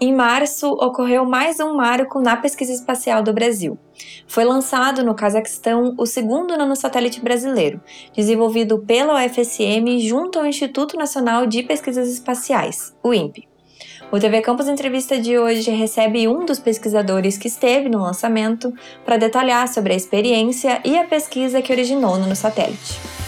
Em março, ocorreu mais um marco na pesquisa espacial do Brasil. Foi lançado no Cazaquistão o segundo nanosatélite brasileiro, desenvolvido pela UFSM junto ao Instituto Nacional de Pesquisas Espaciais, o INPE. O TV Campus Entrevista de hoje recebe um dos pesquisadores que esteve no lançamento para detalhar sobre a experiência e a pesquisa que originou o nanosatélite.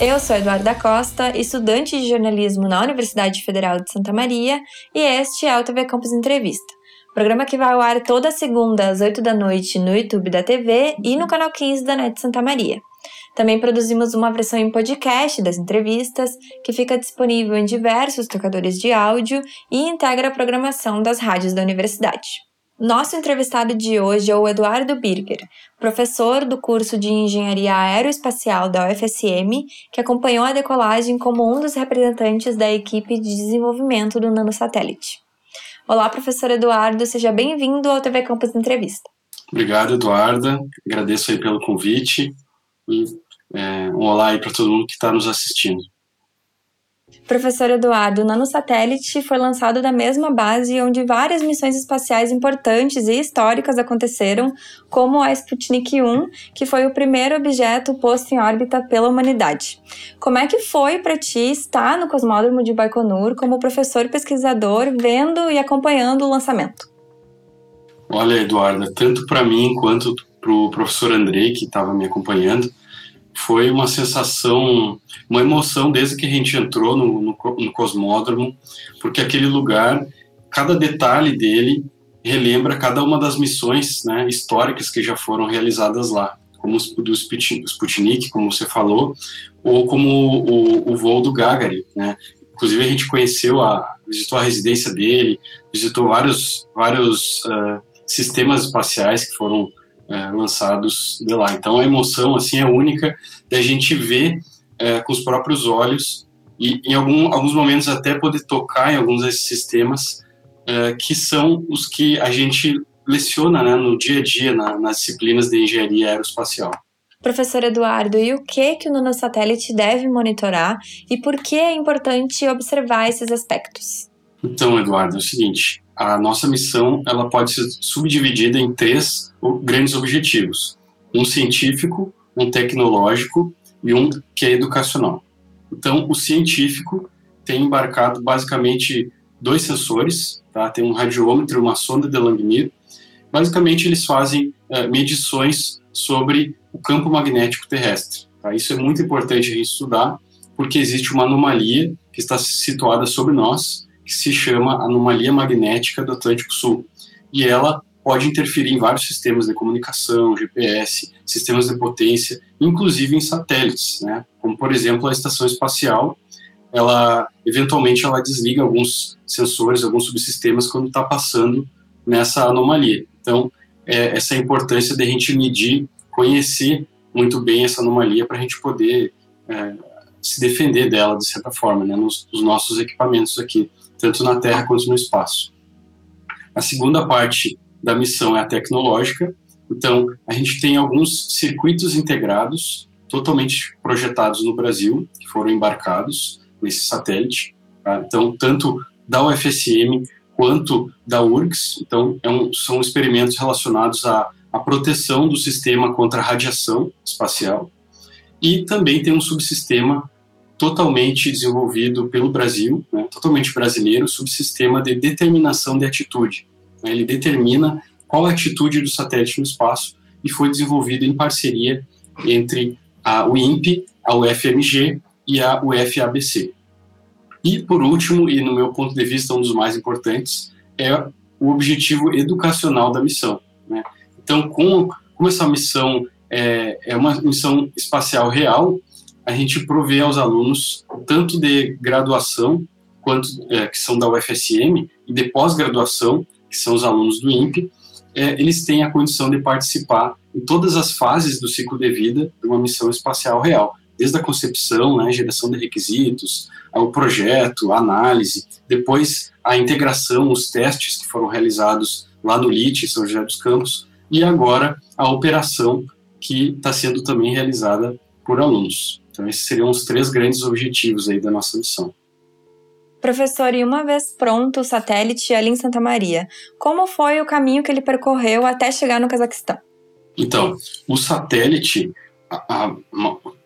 Eu sou Eduarda Costa, estudante de jornalismo na Universidade Federal de Santa Maria, e este é o TV Campus Entrevista. Programa que vai ao ar toda segunda às 8 da noite no YouTube da TV e no canal 15 da NET Santa Maria. Também produzimos uma versão em podcast das entrevistas, que fica disponível em diversos tocadores de áudio e integra a programação das rádios da universidade. Nosso entrevistado de hoje é o Eduardo Birger, professor do curso de Engenharia Aeroespacial da UFSM, que acompanhou a decolagem como um dos representantes da equipe de desenvolvimento do nanosatélite. Olá, professor Eduardo, seja bem-vindo ao TV Campus Entrevista. Obrigado, Eduarda. Agradeço aí pelo convite e é, um olá aí para todo mundo que está nos assistindo. Professor Eduardo, o nanosatélite foi lançado da mesma base onde várias missões espaciais importantes e históricas aconteceram, como a Sputnik 1, que foi o primeiro objeto posto em órbita pela humanidade. Como é que foi para ti estar no cosmódromo de Baikonur como professor pesquisador, vendo e acompanhando o lançamento? Olha, Eduarda, tanto para mim quanto para o professor Andrei, que estava me acompanhando, foi uma sensação, uma emoção desde que a gente entrou no, no, no cosmódromo, porque aquele lugar, cada detalhe dele relembra cada uma das missões né, históricas que já foram realizadas lá, como o do Sputnik, como você falou, ou como o, o voo do Gagarin, né? Inclusive a gente conheceu a, visitou a residência dele, visitou vários, vários uh, sistemas espaciais que foram é, lançados de lá. Então a emoção assim é única da gente ver é, com os próprios olhos e em algum, alguns momentos até poder tocar em alguns desses sistemas é, que são os que a gente leciona né, no dia a dia na, nas disciplinas de engenharia aeroespacial. Professor Eduardo, e o que que o nanosatélite deve monitorar e por que é importante observar esses aspectos? Então, Eduardo, é o seguinte: a nossa missão ela pode ser subdividida em três grandes objetivos: um científico, um tecnológico e um que é educacional. Então, o científico tem embarcado basicamente dois sensores, tá? Tem um radiômetro e uma sonda de Langmuir. Basicamente, eles fazem uh, medições sobre o campo magnético terrestre. Tá? Isso é muito importante a gente estudar, porque existe uma anomalia que está situada sobre nós, que se chama anomalia magnética do Atlântico Sul. E ela pode interferir em vários sistemas de comunicação, GPS, sistemas de potência, inclusive em satélites, né? Como por exemplo a estação espacial, ela eventualmente ela desliga alguns sensores, alguns subsistemas quando está passando nessa anomalia. Então é, essa importância de a gente medir, conhecer muito bem essa anomalia para a gente poder é, se defender dela de certa forma, né? Nos, nos nossos equipamentos aqui tanto na Terra quanto no espaço. A segunda parte da missão é a tecnológica, então a gente tem alguns circuitos integrados totalmente projetados no Brasil, que foram embarcados nesse satélite. Tá? Então, tanto da UFSM quanto da URGS, então é um, são experimentos relacionados à, à proteção do sistema contra radiação espacial. E também tem um subsistema totalmente desenvolvido pelo Brasil, né, totalmente brasileiro, subsistema de determinação de atitude. Né, ele determina qual a atitude do satélite no espaço e foi desenvolvido em parceria entre a UIMP, a UFMG e a UFABC. E, por último, e no meu ponto de vista um dos mais importantes, é o objetivo educacional da missão. Né? Então, como, como essa missão é, é uma missão espacial real, a gente provê aos alunos, tanto de graduação, quanto é, que são da UFSM, e de pós-graduação, que são os alunos do INPE, é, eles têm a condição de participar em todas as fases do ciclo de vida de uma missão espacial real, desde a concepção, né, geração de requisitos, ao projeto, a análise, depois a integração, os testes que foram realizados lá no LIT, São José dos Campos, e agora a operação que está sendo também realizada por alunos. Então, esses seriam os três grandes objetivos aí da nossa missão. Professor, e uma vez pronto o satélite ali em Santa Maria, como foi o caminho que ele percorreu até chegar no Cazaquistão? Então, o satélite, a, a,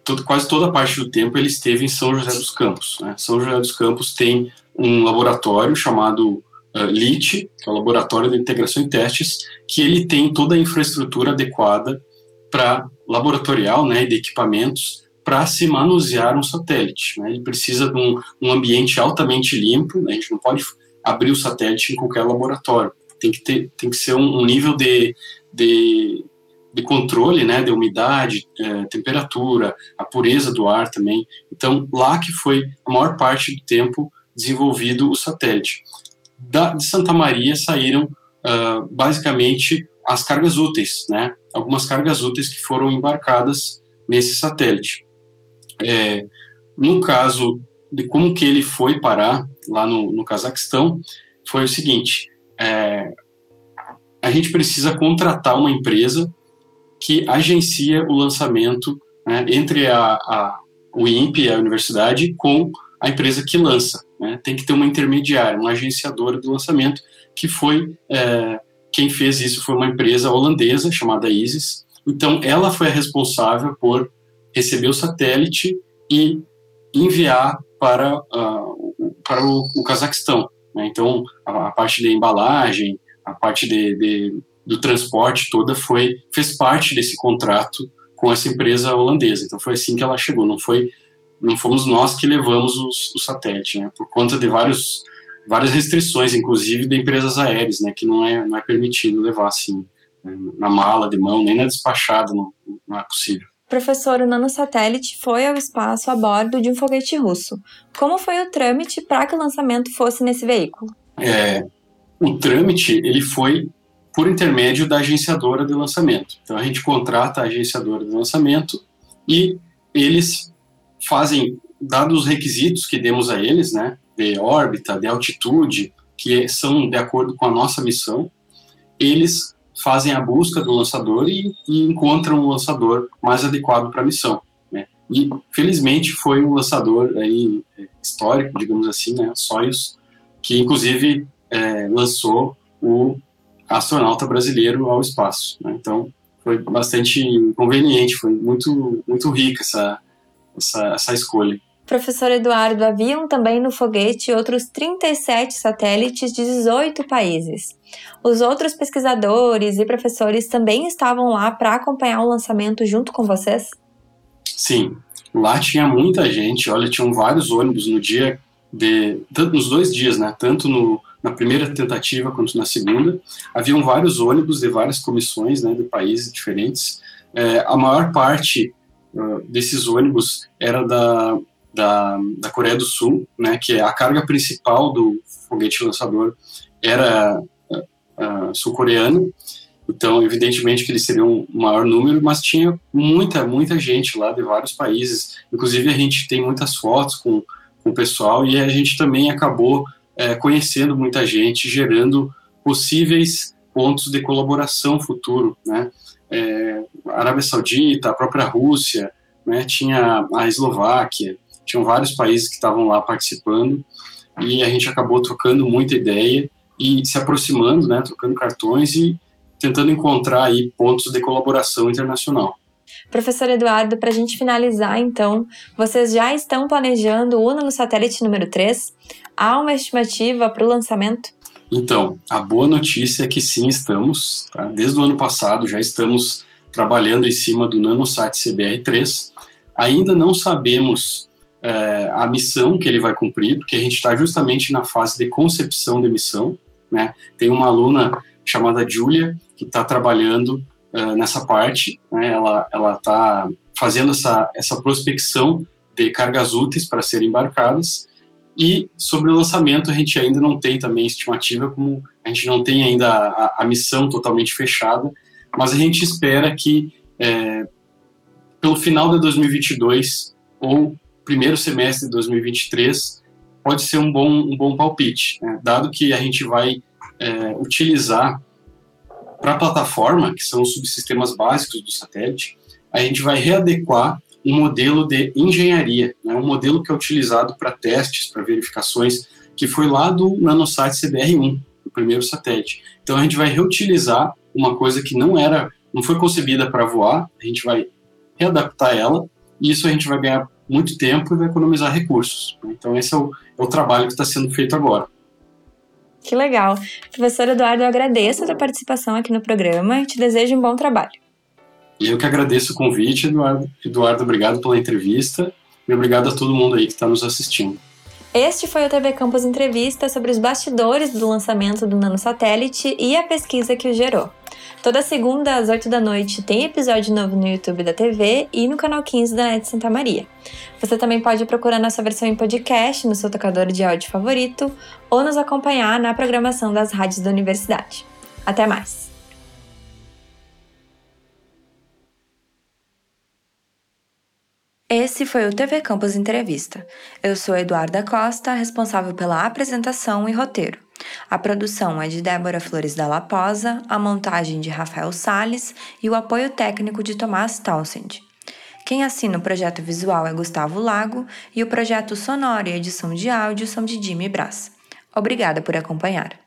todo, quase toda a parte do tempo ele esteve em São José dos Campos. Né? São José dos Campos tem um laboratório chamado uh, LIT, que é o Laboratório de Integração e Testes, que ele tem toda a infraestrutura adequada para laboratorial, né, de equipamentos para se manusear um satélite. Né? Ele precisa de um, um ambiente altamente limpo, né? a gente não pode abrir o satélite em qualquer laboratório. Tem que, ter, tem que ser um, um nível de, de, de, controle né? de umidade, é, temperatura, a pureza do ar também. Então, lá que foi a maior parte do tempo desenvolvido o satélite. Da, de Santa Maria saíram uh, basicamente as cargas úteis, né? algumas cargas úteis que foram embarcadas nesse satélite. É, no caso de como que ele foi parar lá no, no Cazaquistão, foi o seguinte: é, a gente precisa contratar uma empresa que agencia o lançamento né, entre a, a, o INPE, a universidade, com a empresa que lança. Né? Tem que ter uma intermediária, uma agenciadora do lançamento, que foi é, quem fez isso foi uma empresa holandesa chamada ISIS. Então, ela foi a responsável por receber o satélite e enviar para, uh, para o, o Cazaquistão. Né? Então, a, a, parte da embalagem, a parte de, de, do transporte toda foi fez parte desse contrato com essa empresa holandesa. Então, foi assim que ela chegou. Não foi não fomos nós que levamos os, o satélite, né? por conta de vários várias restrições, inclusive de empresas aéreas, né? Que não é não é permitido levar assim né? na mala de mão nem na despachada, não, não é possível professor, o nanosatélite foi ao espaço a bordo de um foguete russo. Como foi o trâmite para que o lançamento fosse nesse veículo? É, o trâmite ele foi por intermédio da agenciadora de lançamento. Então a gente contrata a agenciadora de lançamento e eles fazem, dados os requisitos que demos a eles, né, de órbita, de altitude, que são de acordo com a nossa missão, eles fazem a busca do lançador e, e encontram o lançador mais adequado para a missão. Né? E felizmente foi um lançador aí é, histórico, digamos assim, né, Soyuz, que inclusive é, lançou o astronauta brasileiro ao espaço. Né? Então foi bastante conveniente, foi muito muito rica essa essa, essa escolha. Professor Eduardo, haviam também no foguete outros 37 satélites de 18 países. Os outros pesquisadores e professores também estavam lá para acompanhar o lançamento junto com vocês? Sim, lá tinha muita gente. Olha, tinham vários ônibus no dia de, tanto nos dois dias, né? Tanto no, na primeira tentativa quanto na segunda, haviam vários ônibus de várias comissões, né, de países diferentes. É, a maior parte uh, desses ônibus era da da, da Coreia do Sul, né, que é a carga principal do foguete lançador era uh, sul-coreano, então evidentemente que eles seriam um maior número, mas tinha muita, muita gente lá de vários países, inclusive a gente tem muitas fotos com, com o pessoal e a gente também acabou é, conhecendo muita gente, gerando possíveis pontos de colaboração futuro, né, é, a Arábia Saudita, a própria Rússia, né, tinha a Eslováquia, tinham vários países que estavam lá participando e a gente acabou trocando muita ideia e se aproximando, né, trocando cartões e tentando encontrar aí pontos de colaboração internacional. Professor Eduardo, para a gente finalizar, então, vocês já estão planejando o no satélite número 3? Há uma estimativa para o lançamento? Então, a boa notícia é que sim, estamos. Tá? Desde o ano passado já estamos trabalhando em cima do NanoSat CBR3. Ainda não sabemos é, a missão que ele vai cumprir, porque a gente está justamente na fase de concepção de missão. Né? Tem uma aluna chamada Julia que está trabalhando uh, nessa parte. Né? Ela está fazendo essa, essa prospecção de cargas úteis para serem embarcadas. E sobre o lançamento, a gente ainda não tem também estimativa, como a gente não tem ainda a, a missão totalmente fechada, mas a gente espera que é, pelo final de 2022 ou primeiro semestre de 2023 pode ser um bom, um bom palpite, né? dado que a gente vai é, utilizar para a plataforma, que são os subsistemas básicos do satélite, a gente vai readequar um modelo de engenharia, né, um modelo que é utilizado para testes, para verificações, que foi lá do Nanosat CBR-1, o primeiro satélite. Então a gente vai reutilizar uma coisa que não era, não foi concebida para voar, a gente vai readaptar ela e isso a gente vai ganhar muito tempo e vai economizar recursos. Então esse é o, é o trabalho que está sendo feito agora. Que legal. Professor Eduardo, eu agradeço a sua participação aqui no programa e te desejo um bom trabalho. Eu que agradeço o convite, Eduardo. Eduardo, obrigado pela entrevista e obrigado a todo mundo aí que está nos assistindo. Este foi o TV Campus Entrevista sobre os bastidores do lançamento do nanosatélite e a pesquisa que o gerou. Toda segunda às 8 da noite tem episódio novo no YouTube da TV e no canal 15 da NET Santa Maria. Você também pode procurar nossa versão em podcast no seu tocador de áudio favorito ou nos acompanhar na programação das rádios da universidade. Até mais! Esse foi o TV Campus Entrevista. Eu sou Eduarda Costa, responsável pela apresentação e roteiro. A produção é de Débora Flores da Laposa, a montagem de Rafael Sales e o apoio técnico de Tomás Townsend. Quem assina o projeto visual é Gustavo Lago e o projeto sonoro e edição de áudio são de Jimmy Brás. Obrigada por acompanhar.